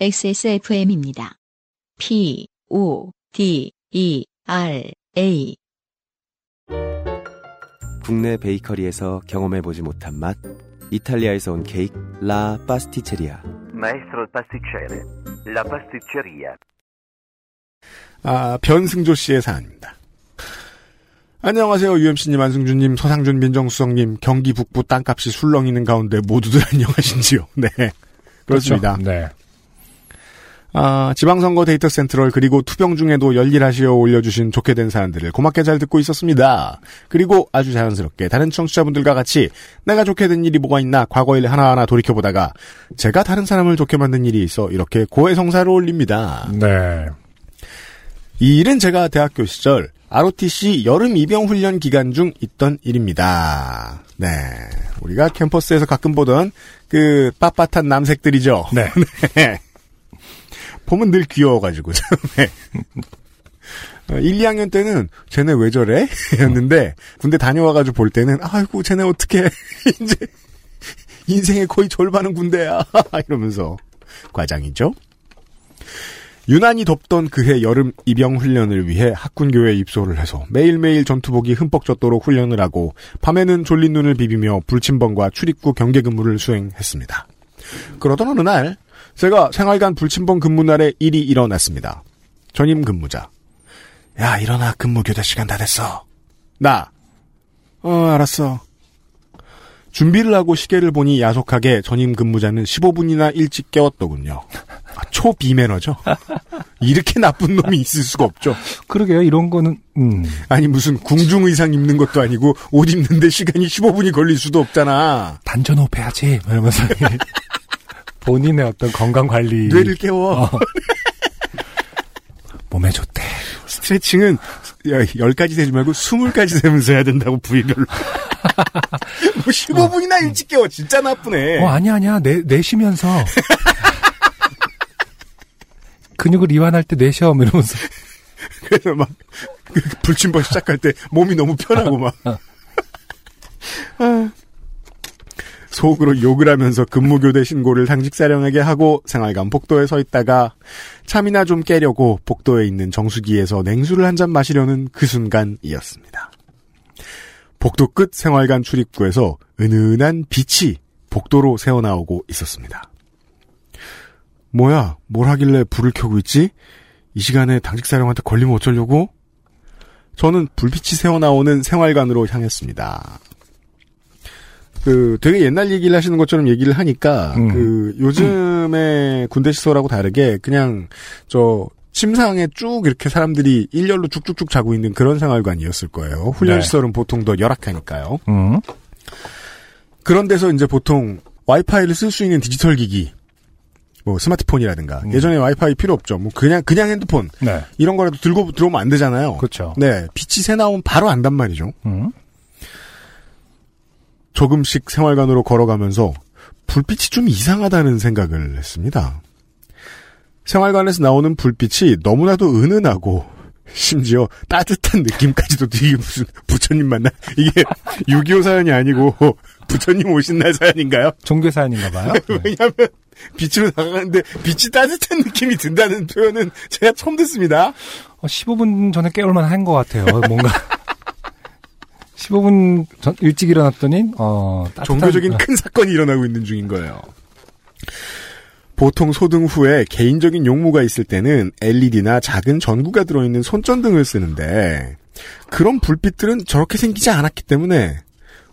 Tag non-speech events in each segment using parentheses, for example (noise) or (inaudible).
XSFM입니다. P, O, D, E, R, A. 국내 베이커리에서 경험해보지 못한 맛. 이탈리아에서 온 케이크 라 파스티체리아. Maestro pasticcere, la pasticceria. 아, 변승조 씨의 사연입니다. 안녕하세요. UMC님, 안승준님, 서상준 민정수석님, 경기 북부 땅값이 술렁이는 가운데 모두들 (laughs) 안녕하신지요? 네. 그렇습니다. 네. 아, 지방선거 데이터 센트럴 그리고 투병 중에도 열일하시어 올려주신 좋게 된 사연들을 고맙게 잘 듣고 있었습니다. 그리고 아주 자연스럽게 다른 청취자분들과 같이 내가 좋게 된 일이 뭐가 있나 과거 일 하나하나 돌이켜보다가 제가 다른 사람을 좋게 만든 일이 있어 이렇게 고해성사를 올립니다. 네. 이 일은 제가 대학교 시절 ROTC 여름 입영 훈련 기간 중 있던 일입니다. 네. 우리가 캠퍼스에서 가끔 보던 그 빳빳한 남색들이죠. 네. (laughs) 네. 보면 늘 귀여워가지고. 네. 1, 2학년 때는 쟤네 왜 저래? 였는데 군대 다녀와가지고 볼 때는 아이고 쟤네 어떻게 (laughs) 이제 인생의 거의 절반은 군대야 (laughs) 이러면서 과장이죠. 유난히 덥던 그해 여름 입영 훈련을 위해 학군교에 입소를 해서 매일매일 전투복이 흠뻑 젖도록 훈련을 하고 밤에는 졸린 눈을 비비며 불침번과 출입구 경계 근무를 수행했습니다. 그러던 어느 날 제가 생활관 불침번 근무 날에 일이 일어났습니다. 전임 근무자. 야 일어나 근무 교대 시간 다 됐어. 나. 어 알았어. 준비를 하고 시계를 보니 야속하게 전임 근무자는 15분이나 일찍 깨웠더군요. 아, 초비매너죠. 이렇게 나쁜 놈이 있을 수가 없죠. 그러게요. 이런 거는 음. 아니 무슨 궁중 의상 입는 것도 아니고 옷 입는데 시간이 15분이 걸릴 수도 없잖아. 단전. 뭐 이러면서 본인의 어떤 건강 관리 뇌를 깨워. 어. 몸에 좋대. 스트레칭은 10가지 세지 말고 20가지 세면서 해야 된다고 부위별로. (laughs) 뭐 15분이나 일찍 깨워. 진짜 나쁘네. 어 아니야 아니야. 내 내쉬면서 근육을 이완할 때 내쉬어 뭐 이러면서 그래서 막그 불침번 시작할 때 몸이 너무 편하고 막. 아. 속으로 욕을 하면서 근무교대 신고를 상직사령에게 하고 생활관 복도에 서 있다가 참이나 좀 깨려고 복도에 있는 정수기에서 냉수를 한 잔 마시려는 그 순간이었습니다. 복도 끝 생활관 출입구에서 은은한 빛이 복도로 새어나오고 있었습니다. 뭐야, 뭘 하길래 불을 켜고 있지? 이 시간에 당직사령한테 걸리면 어쩌려고? 저는 불빛이 새어나오는 생활관으로 향했습니다. 그 되게 옛날 얘기를 하시는 것처럼 얘기를 하니까 음. 그 요즘의 군대 시설하고 다르게 그냥 저 침상에 쭉 이렇게 사람들이 일렬로 쭉쭉쭉 자고 있는 그런 생활관이었을 거예요. 훈련 네. 시설은 보통 더 열악하니까요. 음. 그런 데서 이제 보통 와이파이를 쓸 수 있는 디지털 기기 뭐 스마트폰이라든가 음. 예전에 와이파이 필요 없죠. 뭐 그냥 그냥 핸드폰 네. 이런 거라도 들고 들어오면 안 되잖아요. 그렇죠. 네, 빛이 새 나오면 바로 안단 말이죠. 음. 조금씩 생활관으로 걸어가면서 불빛이 좀 이상하다는 생각을 했습니다. 생활관에서 나오는 불빛이 너무나도 은은하고 심지어 따뜻한 느낌까지도 되게 무슨 부처님 만나 이게 (laughs) 6.25 사연이 아니고 부처님 오신 날 사연인가요? 종교 사연인가 봐요. (laughs) 네. 왜냐하면 빛으로 나가는데 빛이 따뜻한 느낌이 든다는 표현은 제가 처음 듣습니다. 어, 15분 전에 깨울만 한 것 같아요. 뭔가 (laughs) 15분 전 일찍 일어났더니 어 따뜻한- 종교적인 어, 큰 사건이 일어나고 있는 중인 거예요. 보통 소등 후에 개인적인 용무가 있을 때는 LED나 작은 전구가 들어있는 손전등을 쓰는데 그런 불빛들은 저렇게 생기지 않았기 때문에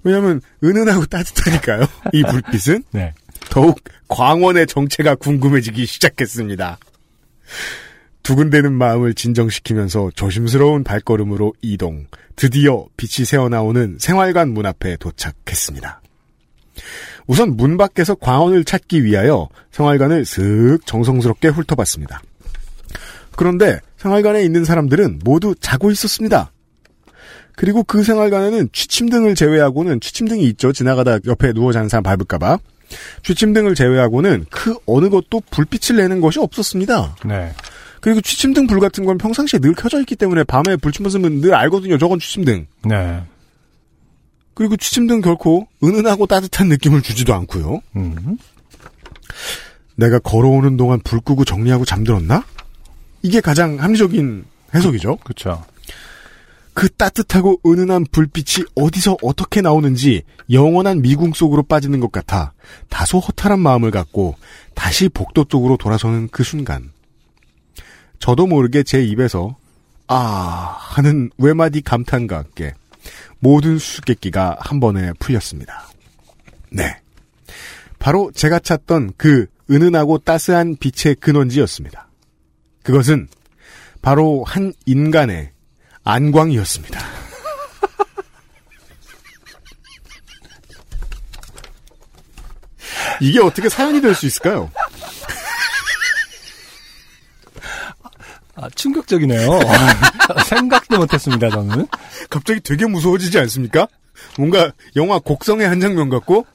왜냐하면 은은하고 따뜻하니까요. 이 불빛은 (laughs) 네. 더욱 광원의 정체가 궁금해지기 시작했습니다. 두근대는 마음을 진정시키면서 조심스러운 발걸음으로 이동. 드디어 빛이 새어나오는 생활관 문 앞에 도착했습니다. 우선 문 밖에서 광원을 찾기 위하여 생활관을 슥 정성스럽게 훑어봤습니다. 그런데 생활관에 있는 사람들은 모두 자고 있었습니다. 그리고 그 생활관에는 취침등을 제외하고는 취침등이 있죠. 지나가다 옆에 누워 자는 사람 밟을까봐. 취침등을 제외하고는 그 어느 것도 불빛을 내는 것이 없었습니다. 네. 그리고 취침등 불 같은 건 평상시에 늘 켜져 있기 때문에 밤에 불침번 쓰면 늘 알거든요. 저건 취침등. 네. 그리고 취침등 결코 은은하고 따뜻한 느낌을 주지도 않고요. 음. 내가 걸어오는 동안 불 끄고 정리하고 잠들었나? 이게 가장 합리적인 해석이죠. 그렇죠. 그 따뜻하고 은은한 불빛이 어디서 어떻게 나오는지 영원한 미궁 속으로 빠지는 것 같아 다소 허탈한 마음을 갖고 다시 복도 쪽으로 돌아서는 그 순간 저도 모르게 제 입에서 아 하는 외마디 감탄과 함께 모든 수수께끼가 한 번에 풀렸습니다. 네. 바로 제가 찾던 그 은은하고 따스한 빛의 근원지였습니다. 그것은 바로 한 인간의 안광이었습니다. (laughs) 이게 어떻게 사연이 될 수 있을까요? 아, 충격적이네요. (laughs) 생각도 못했습니다, 저는. 갑자기 되게 무서워지지 않습니까? 뭔가 영화 곡성의 한 장면 같고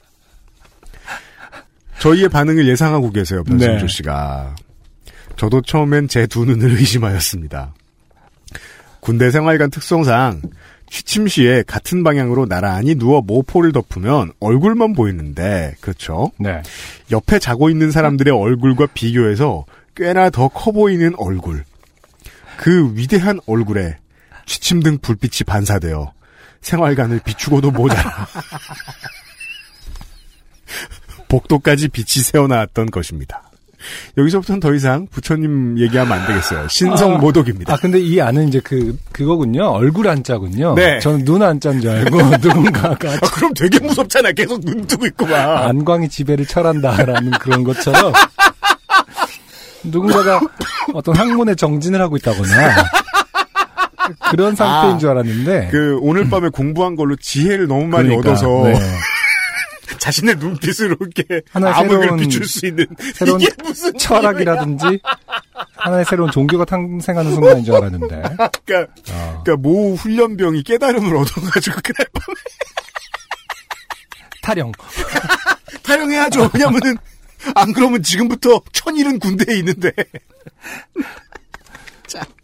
저희의 반응을 예상하고 계세요, 변승조 네. 씨가. 저도 처음엔 제 두 눈을 의심하였습니다. 군대 생활관 특성상 취침 시에 같은 방향으로 나란히 누워 모포를 덮으면 얼굴만 보이는데, 그렇죠? 네. 옆에 자고 있는 사람들의 얼굴과 비교해서 꽤나 더 커 보이는 얼굴. 그 위대한 얼굴에 취침 등 불빛이 반사되어 생활관을 비추고도 모자라. (laughs) 복도까지 빛이 새어나왔던 것입니다. 여기서부터는 더 이상 부처님 얘기하면 안 되겠어요. 신성 모독입니다. 아, 근데 이 안은 이제 그, 그거군요. 얼굴 안자군요. 네. 저는 눈 안자인 줄 알고 (laughs) 누군가가 아, 그럼 되게 무섭잖아. 계속 눈 뜨고 있구만. 안광이 지배를 철한다라는 그런 것처럼 누군가가 (laughs) 어떤 학문에 정진을 하고 있다거나 그런 상태인 아, 줄 알았는데. 그 오늘 밤에 공부한 걸로 지혜를 너무 많이 그러니까, 얻어서 네. (laughs) 자신의 눈빛으로 이렇게 하나의 암흑을 새로운- 비출 수 있는 (laughs) 새로운 이게 무슨 철학이라든지 하나의 새로운 종교가 탄생하는 순간인 줄 알았는데. 그러니까, 어, 그러니까 모 훈련병이 깨달음을 얻어가지고 그날 밤에 타령. 타령해야죠. 왜냐면은 안 그러면 지금부터 천일은 군대에 있는데 (laughs)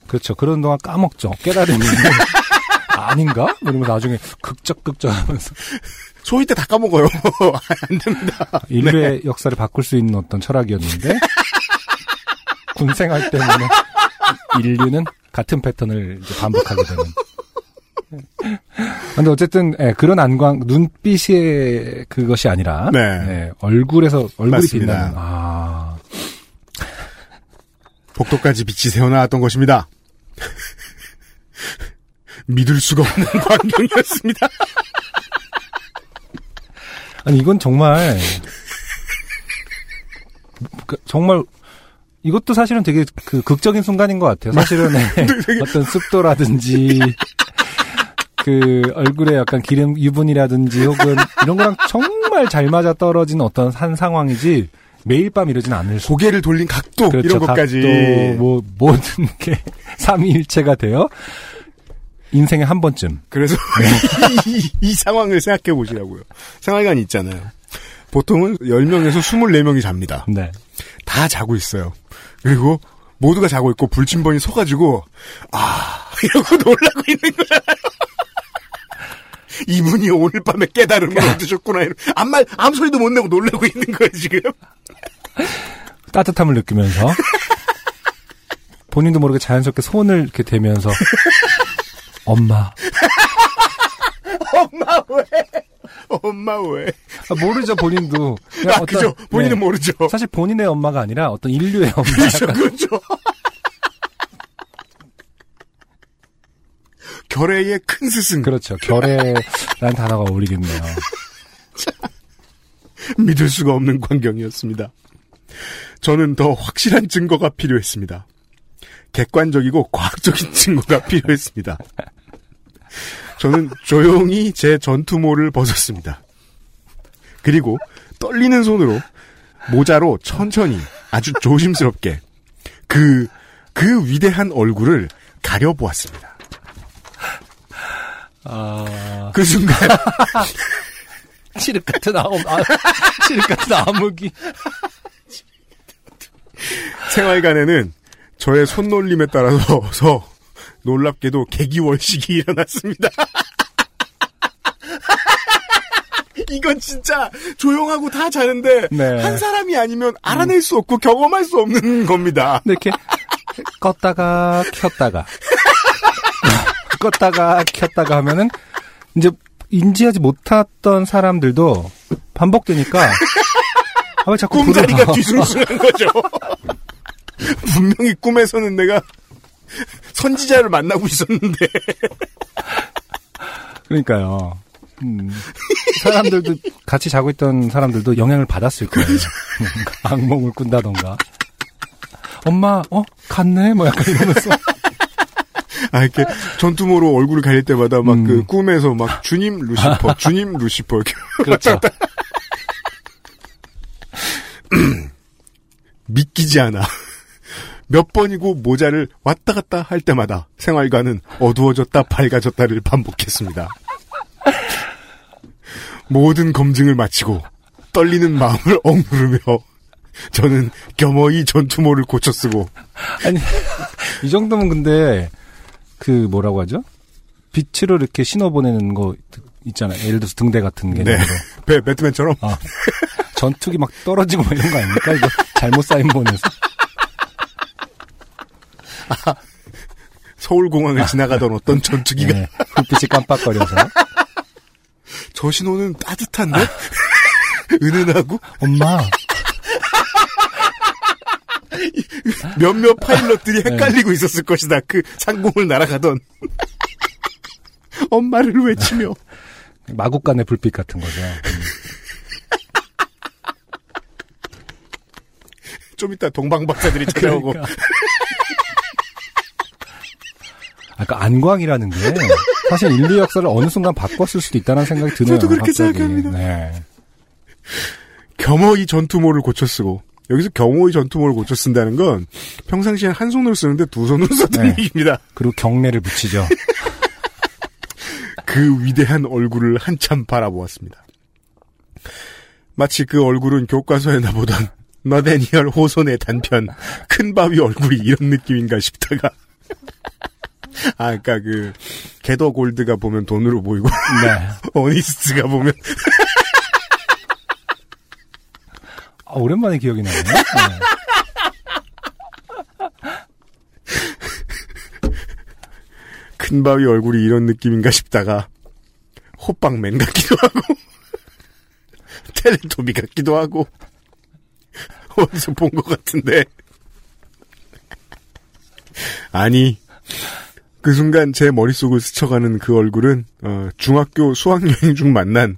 그렇죠 그런 동안 까먹죠 깨달음이 (laughs) 아닌가? 이러면 나중에 극적극적 하면서 소위 때 다 까먹어요. (laughs) 안 됩니다. 인류의 역사를 바꿀 수 있는 어떤 철학이었는데 군생활 때문에 인류는 같은 패턴을 이제 반복하게 되는. (laughs) 근데 어쨌든 예, 그런 안광 눈빛의 그것이 아니라 네. 예, 얼굴에서 얼굴이 맞습니다. 빛나는 아 복도까지 빛이 새어나왔던 것입니다. (laughs) 믿을 수가 없는 (laughs) 광경이었습니다. 아니 이건 정말 그, 정말 이것도 사실은 되게 그 극적인 순간인 것 같아요. 사실은 네, 어떤 습도라든지 그 얼굴에 약간 기름 유분이라든지 혹은 (laughs) 이런 거랑 정말 잘 맞아 떨어진 어떤 한 상황이지 매일 밤 이러진 않을 수. 고개를 돌린 각도 그렇죠. 이런 것까지 각도, 뭐 모든 게 (laughs) 삼위일체가 되어 인생에 한 번쯤 그래서 (laughs) 이, 이 상황을 생각해 보시라고요. 생활관이 있잖아요. 보통은 10명에서 24명이 잡니다. 네. 다 자고 있어요. 그리고 모두가 자고 있고 불침번이 서가지고 아 이러고 놀라고 있는 거잖아요. 이분이 오늘 밤에 깨달음을 얻으셨구나. 아무 말 아무 소리도 못 내고 놀라고 있는 거예요 지금. (laughs) 따뜻함을 느끼면서 본인도 모르게 자연스럽게 손을 이렇게 대면서 엄마 엄마 왜? 엄마 왜? 아, 모르죠 본인도 아 그죠? 본인은 네. 모르죠. 사실 본인의 엄마가 아니라 어떤 인류의 엄마 그렇죠, 그렇죠. 결의의 큰 스승. 그렇죠 결애라는 단어가 어울리겠네요 믿을 수가 없는 광경이었습니다. 저는 더 확실한 증거가 필요했습니다. 객관적이고 과학적인 증거가 필요했습니다. 저는 조용히 제 전투모를 벗었습니다. 그리고 떨리는 손으로 모자로 천천히 아주 조심스럽게 그, 그 위대한 얼굴을 가려보았습니다. 아 그 순간 (laughs) 칠흑 같은 아음 아, 칠흑 같은 암흑이 생활관에는 저의 손놀림에 따라서 서 놀랍게도 개기월식이 일어났습니다. (laughs) 이건 진짜 조용하고 다 자는데 네. 한 사람이 아니면 알아낼 수 없고 경험할 수 없는 겁니다. 근데 이렇게 껐다가 켰다가 껐다가 켰다가 하면은 이제 인지하지 못했던 사람들도 반복되니까 아, 왜 자꾸 꿈자리가 불을- 뒤숭숭한 거죠. (laughs) 분명히 꿈에서는 내가 선지자를 만나고 있었는데 그러니까요. 음, 사람들도 같이 자고 있던 사람들도 영향을 받았을 거예요. 악몽을 꾼다던가. 엄마, 어 갔네, 뭐 약간 이러면서. 아 이렇게 전투모로 얼굴을 가릴 때마다 막 음. 그 꿈에서 막 주님 루시퍼, (laughs) 주님 루시퍼 이렇게 그렇죠. 믿기지 않아. 몇 번이고 모자를 왔다 갔다 할 때마다 생활관은 어두워졌다 밝아졌다를 반복했습니다. 모든 검증을 마치고 떨리는 마음을 억누르며 저는 겸허히 전투모를 고쳐 쓰고 아니, 이 정도면 근데, 그, 뭐라고 하죠? 빛으로 이렇게 신호 보내는 거 있잖아요. 예를 들어서 등대 같은 네. 개념으로. 배, 배트맨처럼 아, 전투기 막 떨어지고 막 이런 거 아닙니까? 이거 잘못 사인 보내서. 서울공항을 지나가던 어떤 전투기가 네, 불빛이 깜빡거려서. 저 신호는 따뜻한데? (laughs) 은은하고 엄마, (laughs) 몇몇 파일럿들이 헷갈리고 있었을 것이다. 그 상공을 날아가던 (laughs) 엄마를 외치며 (laughs) 마구간의 불빛 같은 거죠. 음. 좀 이따 동방박사들이 찾아오고 그러니까. 아까 안광이라는 게 사실 인류 역사를 어느 순간 바꿨을 수도 있다는 생각이 드네요. 저도 그렇게 갑자기. 생각합니다. 네. 겸허히 전투모를 고쳐 쓰고 여기서 겸허히 전투모를 고쳐 쓴다는 건 평상시엔 한 손으로 쓰는데 두 손으로 썼다는 네. 얘기입니다. 그리고 경례를 붙이죠. (laughs) 그 위대한 얼굴을 한참 바라보았습니다. 마치 그 얼굴은 교과서에 나 보던 너데니얼 호손의 단편 큰 바위 얼굴이 이런 느낌인가 싶다가 (laughs) 아, 그니까 그, 게더 골드가 보면 돈으로 보이고, 네. (laughs) 어니스트가 보면, 아, 오랜만에 기억이 나네요. 네. 큰 바위 얼굴이 이런 느낌인가 싶다가, 호빵맨 같기도 하고, (laughs) 텔레토비 같기도 하고, 어디서 본 것 같은데. 아니, 그 순간 제 머릿속을 스쳐가는 그 얼굴은, 어, 중학교 수학여행 중 만난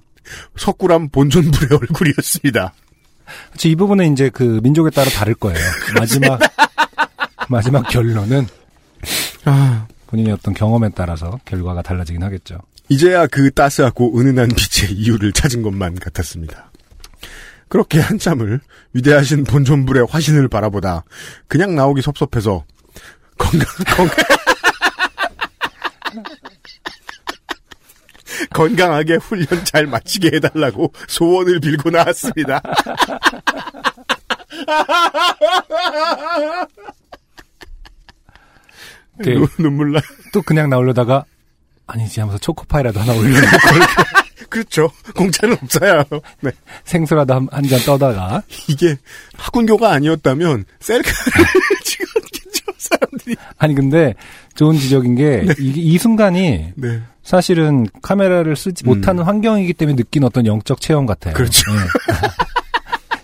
석굴암 본존불의 (laughs) 얼굴이었습니다. 그렇죠. 이 부분은 이제 그 민족에 따라 다를 거예요. 마지막, (laughs) 마지막 결론은 아, 본인의 어떤 경험에 따라서 결과가 달라지긴 하겠죠. 이제야 그 따스하고 은은한 빛의 이유를 찾은 것만 같았습니다. 그렇게 한참을 위대하신 본존불의 화신을 바라보다 그냥 나오기 섭섭해서 건강 건강 (laughs) 건강하게 훈련 잘 마치게 해달라고 소원을 빌고 나왔습니다. 그- (laughs) 눈- 눈물 나. 또 그냥 나오려다가 아니지 하면서 초코파이라도 하나 올려놓고 (laughs) 그렇죠. 공짜는 없어요. 네. 생수라도 한 잔 떠다가 이게 학군교가 아니었다면 셀카를 찍었겠죠 (laughs) 사람들이. 아니 근데 좋은 지적인 게 이게 이 순간이 네. 사실은 카메라를 쓰지 못하는 환경이기 때문에 느낀 어떤 영적 체험 같아요. 그렇죠. 네.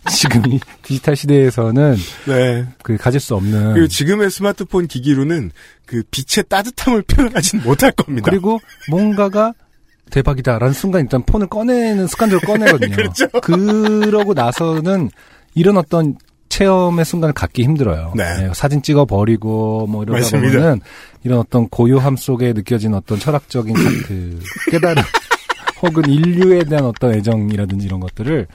(laughs) 지금 이 디지털 시대에서는 네. 그 가질 수 없는 그리고 지금의 스마트폰 기기로는 그 빛의 따뜻함을 표현하진 못할 겁니다. 그리고 뭔가가 대박이다라는 순간 일단 폰을 꺼내는 습관적으로 꺼내거든요. (laughs) 그렇죠. 그러고 나서는 이런 어떤 체험의 순간을 갖기 힘들어요. 네. 사진 찍어 버리고 뭐 이러다 맞습니다. 보면은 이런 어떤 고요함 속에 느껴진 어떤 철학적인 그 (laughs) 깨달음 혹은 인류에 대한 어떤 애정이라든지 이런 것들을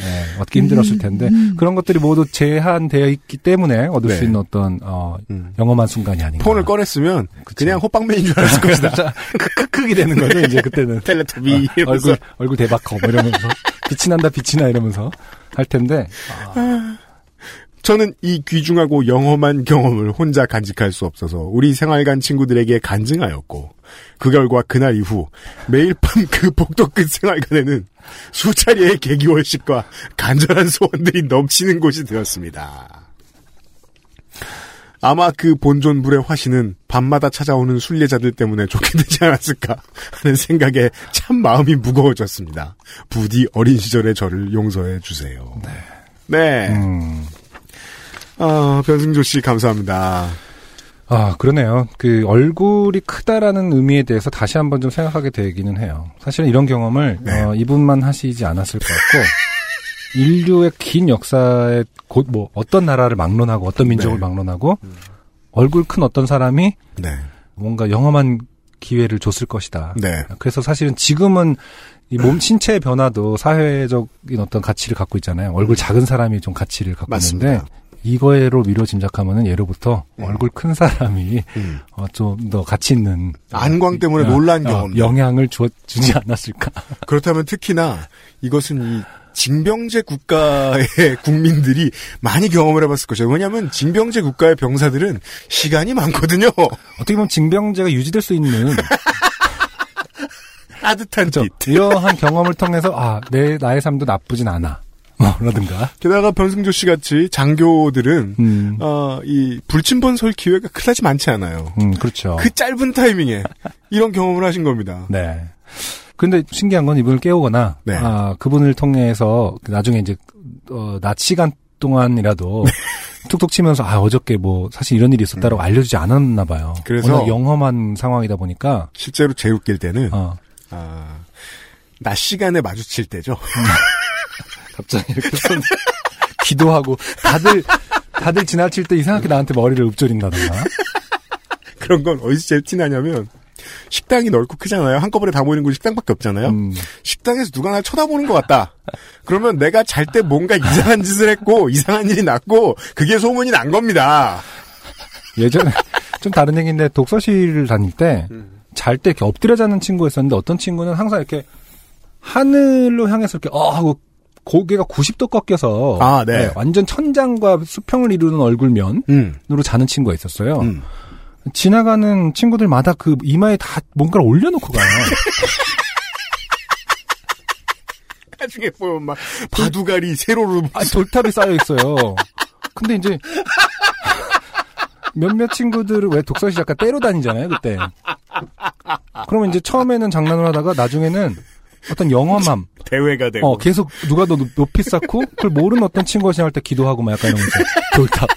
예, 얻기 힘들었을 텐데 그런 것들이 모두 제한되어 있기 때문에 얻을 네. 수 있는 어떤 어, 음. 영험한 순간이 아닌가. 폰을 꺼냈으면 그쵸. 그냥 호빵맨인 줄 알았을 (laughs) 것이다. 크크크이 되는 거죠 이제 그때는. (laughs) 텔레토비 어. 얼굴 얼굴 대박 커 뭐 이러면서 빛이 난다 빛이 나 이러면서 할 텐데 저는 이 귀중하고 영험한 경험을 혼자 간직할 수 없어서 우리 생활관 친구들에게 간증하였고 그 결과 그날 이후 매일 밤 (laughs) 그 복도 끝 생활관에는 수차례의 개기월식과 간절한 소원들이 넘치는 곳이 되었습니다. 아마 그 본존불의 화신은 밤마다 찾아오는 순례자들 때문에 좋게 되지 않았을까 하는 생각에 참 마음이 무거워졌습니다. 부디 어린 시절의 저를 용서해 주세요. 네. 음. 아, 변승조 씨 감사합니다. 아, 그러네요. 그 얼굴이 크다라는 의미에 대해서 다시 한번 좀 생각하게 되기는 해요. 사실은 이런 경험을 네. 어, 이분만 하시지 않았을 것 같고 인류의 긴 역사에 곧 뭐 어떤 나라를 막론하고 어떤 민족을 네. 막론하고 얼굴 큰 어떤 사람이 네. 뭔가 영험한 기회를 줬을 것이다. 네. 그래서 사실은 지금은 이 몸 신체의 변화도 사회적인 어떤 가치를 갖고 있잖아요. 얼굴 작은 사람이 좀 가치를 갖고 맞습니다. 있는데 이거로 미뤄 짐작하면은 예로부터 얼굴 큰 사람이 음. 어, 좀 더 가치 있는 안광 때문에 어, 놀란 어, 경험. 영향을 주, 주지 않았을까. (laughs) 그렇다면 특히나 이것은 이 징병제 국가의 (laughs) 국민들이 많이 경험을 해봤을 것이에요. 왜냐하면 징병제 국가의 병사들은 시간이 많거든요. 어떻게 보면 징병제가 유지될 수 있는 (laughs) 따뜻한? 빛. 이러한 경험을 통해서 아 내 나의 삶도 나쁘진 않아. 뭐라든가. 게다가 변승조 씨 같이 장교들은 음, 어, 이 불침번 설 기회가 그다지 많지 않아요. 음 그렇죠. 그 짧은 타이밍에 이런 경험을 하신 겁니다. 네. 근데 신기한 건 이분을 깨우거나 네. 아 그분을 통해서 나중에 이제 어, 낮 시간 동안이라도 (laughs) 네. 툭툭 치면서 아 어저께 뭐 사실 이런 일이 있었다라고 알려주지 않았나 봐요. 음. 그래서- 영험한 상황이다 보니까 실제로 제일 웃길 때는 어, 아, 낮 시간에 마주칠 때죠. (laughs) 갑자기 이렇게 손 (laughs) 기도하고 다들 다들 지나칠 때 이상하게 나한테 머리를 읊조린다던가. 그런 건 어디서 제일 티나냐면 식당이 넓고 크잖아요. 한꺼번에 다 모이는 곳이 식당밖에 없잖아요. 음, 식당에서 누가 날 쳐다보는 것 같다. 그러면 내가 잘 때 뭔가 이상한 짓을 했고 이상한 일이 났고 그게 소문이 난 겁니다. 예전에 좀 다른 얘기인데 독서실을 다닐 때 잘때 이렇게 엎드려 자는 친구가 있었는데 어떤 친구는 항상 이렇게 하늘로 향해서 이렇게 어 하고 고개가 90도 꺾여서 아, 네. 완전 천장과 수평을 이루는 얼굴면으로 음, 자는 친구가 있었어요. 음. 지나가는 친구들마다 그 이마에 다 뭔가를 올려놓고 가요. (laughs) 나중에 보면 막 바두가리 세로로 아, 돌탑이 쌓여 있어요. 근데 이제 몇몇 친구들은 왜 독서실 약간 때로 다니잖아요, 그때. 그러면 이제 처음에는 장난을 하다가 나중에는 어떤 영험함, (laughs) 대회가 되고 어, 계속 누가 더 높- 높이 쌓고 그걸 모르는 어떤 친구가 지나갈 때 기도하고 막 약간 이런 거. (laughs) 돌탑.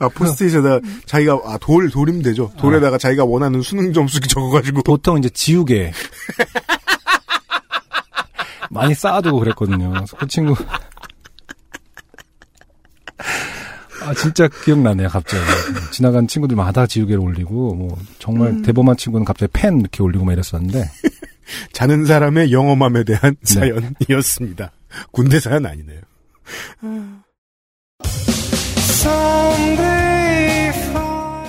아, 포스트잇에다 자기가 아, 돌 돌이면 되죠. 돌에다가 자기가 원하는 수능 점수 (laughs) 적어가지고 보통 이제 지우개. 많이 쌓아두고 그랬거든요. 그 친구. 아, 진짜 기억나네요, 갑자기. 지나간 친구들마다 지우개를 올리고, 뭐, 정말 대범한 친구는 갑자기 펜 이렇게 올리고 막 이랬었는데, (laughs) 자는 사람의 영험함에 대한 네. 사연이었습니다. 군대 사연 아니네요.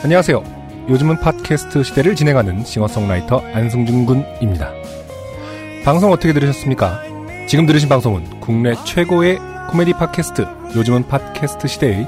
안녕하세요. 요즘은 팟캐스트 시대를 진행하는 싱어송라이터 안승준 군입니다. 방송 어떻게 들으셨습니까? 지금 들으신 방송은 국내 최고의 코미디 팟캐스트 요즘은 팟캐스트 시대의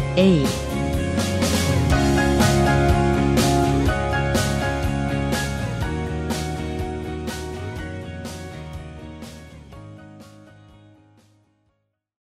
A.